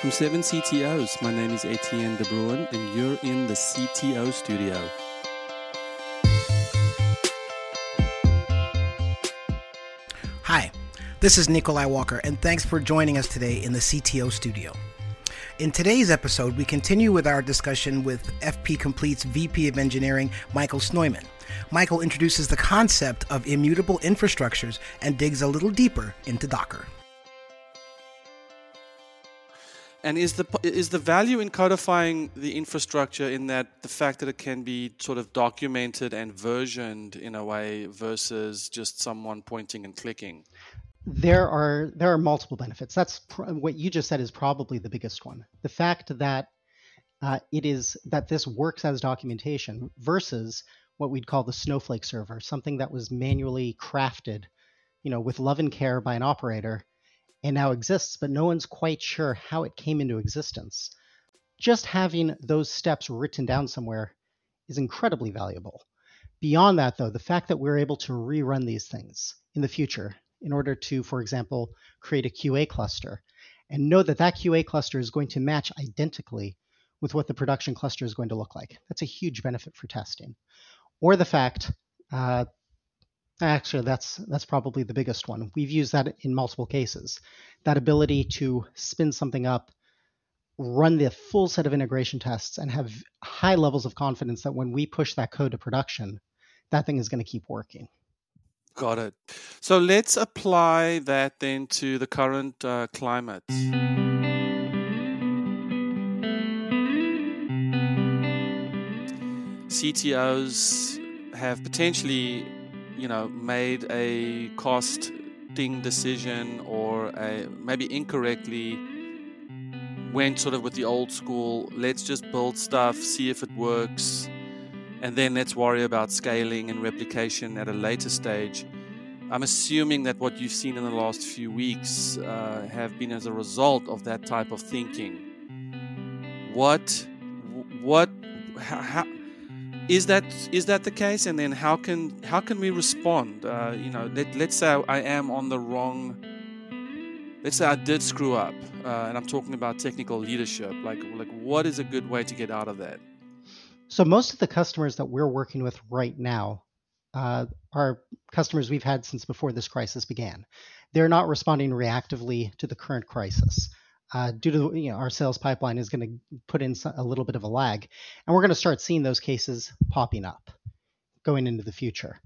From 7 CTOs, my name is Etienne De Bruin, and you're in the CTO studio. Hi, this is Nikolai Walker, and thanks for joining us today in the CTO studio. In today's episode, we continue with our discussion with FP Complete's VP of Engineering, Michael Snoyman. Michael introduces the concept of immutable infrastructures and digs a little deeper into Docker. And is the is the value in codifying the infrastructure in that the fact that it can be sort of documented and versioned in a way versus just someone pointing and clicking? There are there are multiple benefits. That's pr- what you just said is probably the biggest one. The fact that uh, it is that this works as documentation versus what we'd call the snowflake server, something that was manually crafted, you know, with love and care by an operator and now exists, but no one's quite sure how it came into existence. Just having those steps written down somewhere is incredibly valuable. Beyond that, though, the fact that we're able to rerun these things in the future in order to, for example, create a QA cluster and know that that QA cluster is going to match identically with what the production cluster is going to look like. That's a huge benefit for testing. Or the fact uh, Actually, that's that's probably the biggest one. We've used that in multiple cases. That ability to spin something up, run the full set of integration tests, and have high levels of confidence that when we push that code to production, that thing is going to keep working. Got it. So let's apply that then to the current uh, climate. CTOs have potentially you know, made a costing decision or a, maybe incorrectly went sort of with the old school, let's just build stuff, see if it works, and then let's worry about scaling and replication at a later stage. I'm assuming that what you've seen in the last few weeks uh, have been as a result of that type of thinking. What, what, how, is that is that the case? And then how can how can we respond? Uh, you know let, let's say i am on the wrong let's say i did screw up uh, and i'm talking about technical leadership like like what is a good way to get out of that? So most of the customers that we're working with right now uh, are customers we've had since before this crisis began. They're not responding reactively to the current crisis uh, due to you know our sales pipeline is going to put in a little bit of a lag, and we're going to start seeing those cases popping up going into the future.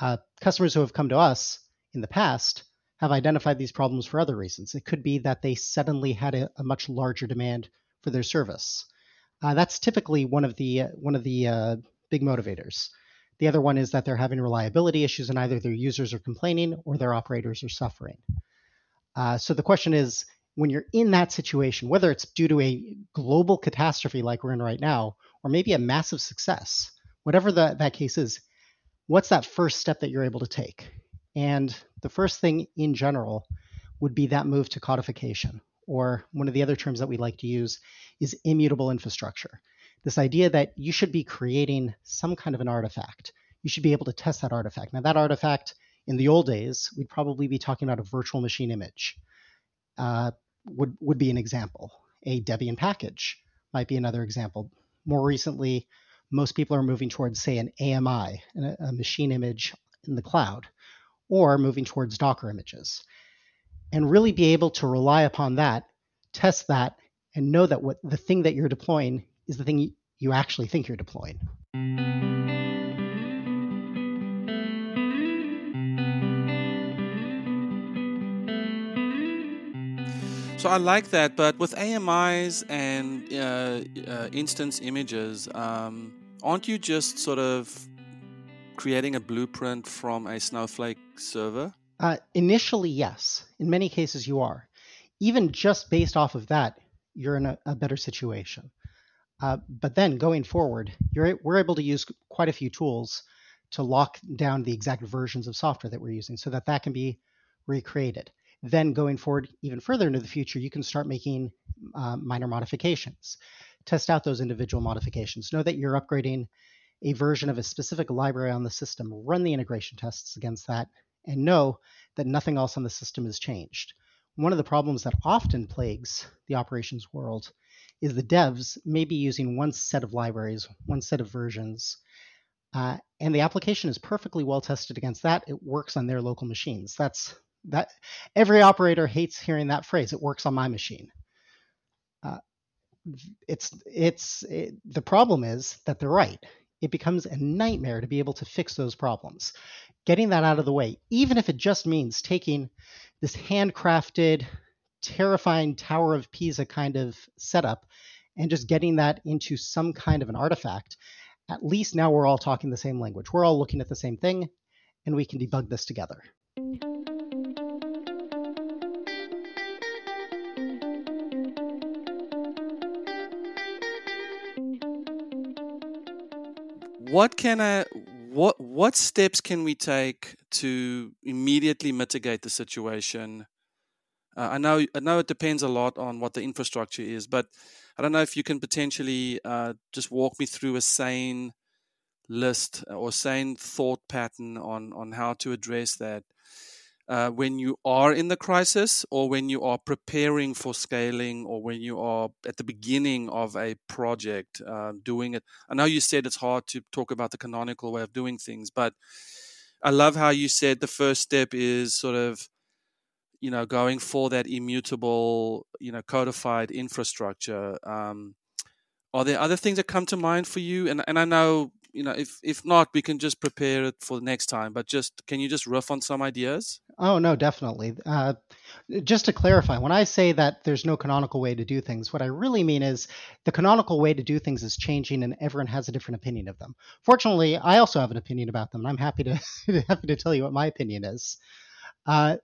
Uh, customers who have come to us in the past have identified these problems for other reasons. It could be that they suddenly had a, a much larger demand for their service. Uh, that's typically one of the uh, one of the uh, big motivators. The other one is that they're having reliability issues, and either their users are complaining or their operators are suffering. Uh, so the question is, when you're in that situation, whether it's due to a global catastrophe like we're in right now, or maybe a massive success, whatever the, that case is, what's that first step that you're able to take? And the first thing in general would be that move to codification, or one of the other terms that we like to use is immutable infrastructure. This idea that you should be creating some kind of an artifact. You should be able to test that artifact. Now, that artifact in the old days, we'd probably be talking about a virtual machine image. Uh, would, would be an example. A Debian package might be another example. More recently, most people are moving towards, say, an AMI, a machine image in the cloud, or moving towards Docker images. And really be able to rely upon that, test that, and know that what the thing that you're deploying is the thing you actually think you're deploying. So I like that, but with AMIs and uh, uh, instance images, um, aren't you just sort of creating a blueprint from a Snowflake server? Uh, initially, yes. In many cases, you are. Even just based off of that, you're in a, a better situation. Uh, but then going forward, we're able to use quite a few tools to lock down the exact versions of software that we're using so that that can be recreated then going forward even further into the future, you can start making uh, minor modifications. Test out those individual modifications. Know that you're upgrading a version of a specific library on the system. Run the integration tests against that and know that nothing else on the system has changed. one of the problems that often plagues the operations world is the devs may be using one set of libraries, one set of versions, uh, and the application is perfectly well tested against that. It works on their local machines. That's that. Every operator hates hearing that phrase. It works on my machine. Uh, it's it's it, the problem is that they're right. It becomes a nightmare to be able to fix those problems. Getting that out of the way, even if it just means taking this handcrafted, terrifying Tower of Pisa kind of setup and just getting that into some kind of an artifact, at least now we're all talking the same language. We're all looking at the same thing, and we can debug this together. What can I what what steps can we take to immediately mitigate the situation? Uh, I know I know it depends a lot on what the infrastructure is, but I don't know if you can potentially uh, just walk me through a sane list or sane thought pattern on on how to address that uh, when you are in the crisis or when you are preparing for scaling or when you are at the beginning of a project uh, doing it. I know you said it's hard to talk about the canonical way of doing things but i love how you said the first step is sort of you know going for that immutable you know codified infrastructure. Um, are there other things that come to mind for you? And and i know you know, if if not, we can just prepare it for the next time. But just can you just riff on some ideas? Oh no, definitely. Uh, just to clarify, when I say that there's no canonical way to do things, what I really mean is the canonical way to do things is changing, and everyone has a different opinion of them. Fortunately, I also have an opinion about them, and I'm happy to happy to tell you what my opinion is. Uh,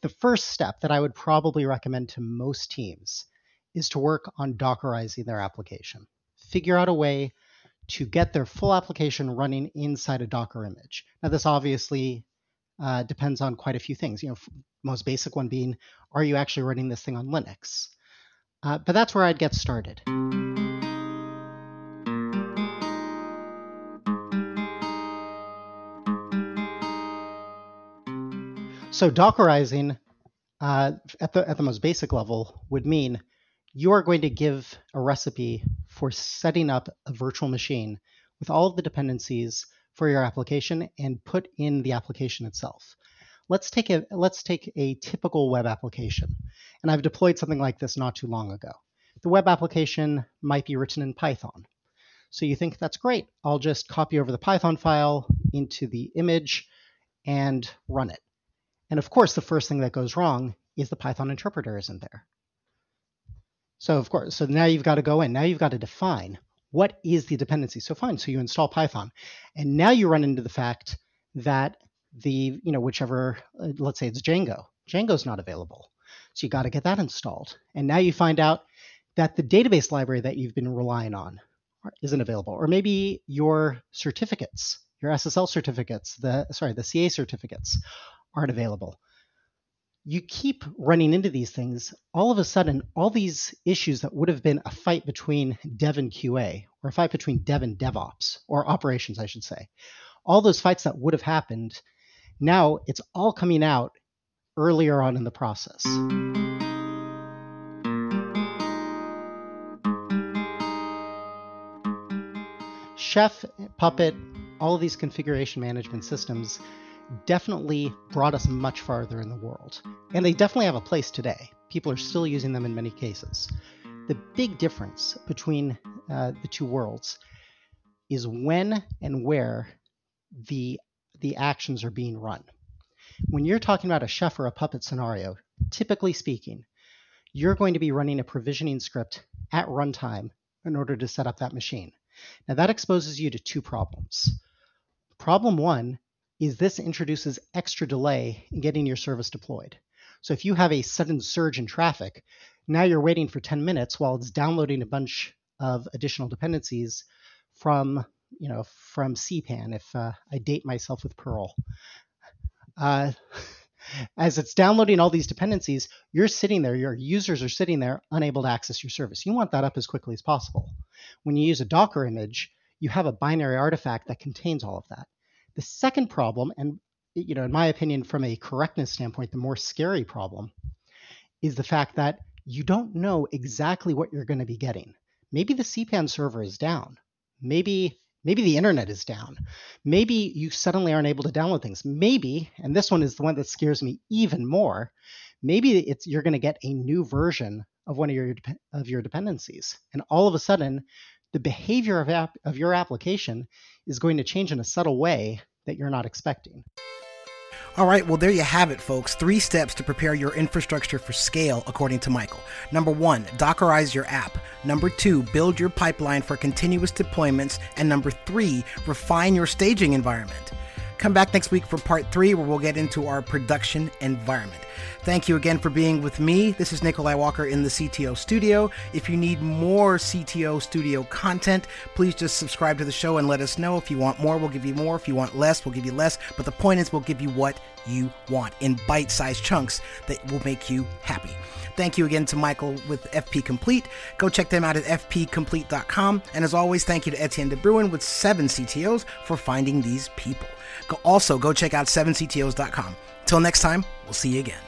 the first step that I would probably recommend to most teams is to work on Dockerizing their application. Figure out a way to get their full application running inside a Docker image. Now, this obviously uh, depends on quite a few things. You know, most basic one being, are you actually running this thing on Linux? Uh, but that's where I'd get started. So Dockerizing uh, at the at the most basic level would mean you are going to give a recipe for setting up a virtual machine with all of the dependencies for your application and put in the application itself. Let's take a let's take a typical web application. And I've deployed something like this not too long ago. The web application might be written in Python. So you think that's great. I'll just copy over the Python file into the image and run it. And of course, the first thing that goes wrong is the Python interpreter isn't there. So of course, so now you've got to go in. Now you've got to define what is the dependency. So fine, so you install Python, and now you run into the fact that the you know whichever uh, let's say it's Django, Django's not available. So you got to get that installed, and now you find out that the database library that you've been relying on isn't available, or maybe your certificates, your SSL certificates, the sorry the CA certificates aren't available you keep running into these things, all of a sudden, all these issues that would have been a fight between dev and QA, or a fight between dev and DevOps, or operations, I should say, all those fights that would have happened, now it's all coming out earlier on in the process. Chef, Puppet, all of these configuration management systems definitely brought us much farther in the world. And they definitely have a place today. People are still using them in many cases. The big difference between uh, the two worlds is when and where the, the actions are being run. When you're talking about a chef or a puppet scenario, typically speaking, you're going to be running a provisioning script at runtime in order to set up that machine. Now, that exposes you to two problems. Problem one is this introduces extra delay in getting your service deployed. So if you have a sudden surge in traffic, now you're waiting for 10 minutes while it's downloading a bunch of additional dependencies from, you know, from CPAN, if uh, I date myself with Perl. Uh, as it's downloading all these dependencies, you're sitting there, your users are sitting there unable to access your service. You want that up as quickly as possible. When you use a Docker image, you have a binary artifact that contains all of that. The second problem, and you know, in my opinion, from a correctness standpoint, the more scary problem, is the fact that you don't know exactly what you're going to be getting. Maybe the CPAN server is down. Maybe maybe the internet is down. Maybe you suddenly aren't able to download things. Maybe, and this one is the one that scares me even more, maybe it's you're going to get a new version of one of your of your dependencies. And all of a sudden, the behavior of, app, of your application is going to change in a subtle way that you're not expecting. All right, well, there you have it, folks. Three steps to prepare your infrastructure for scale, according to Michael. Number one, Dockerize your app. Number two, build your pipeline for continuous deployments. And number three, refine your staging environment. Come back next week for part three, where we'll get into our production environment. Thank you again for being with me. This is Nikolai Walker in the CTO studio. If you need more CTO studio content, please just subscribe to the show and let us know. If you want more, we'll give you more. If you want less, we'll give you less. But the point is, we'll give you what you want in bite sized chunks that will make you happy. Thank you again to Michael with FP Complete. Go check them out at fpcomplete.com. And as always, thank you to Etienne de Bruin with 7CTOs for finding these people. Go, also, go check out 7CTOs.com. Till next time, we'll see you again.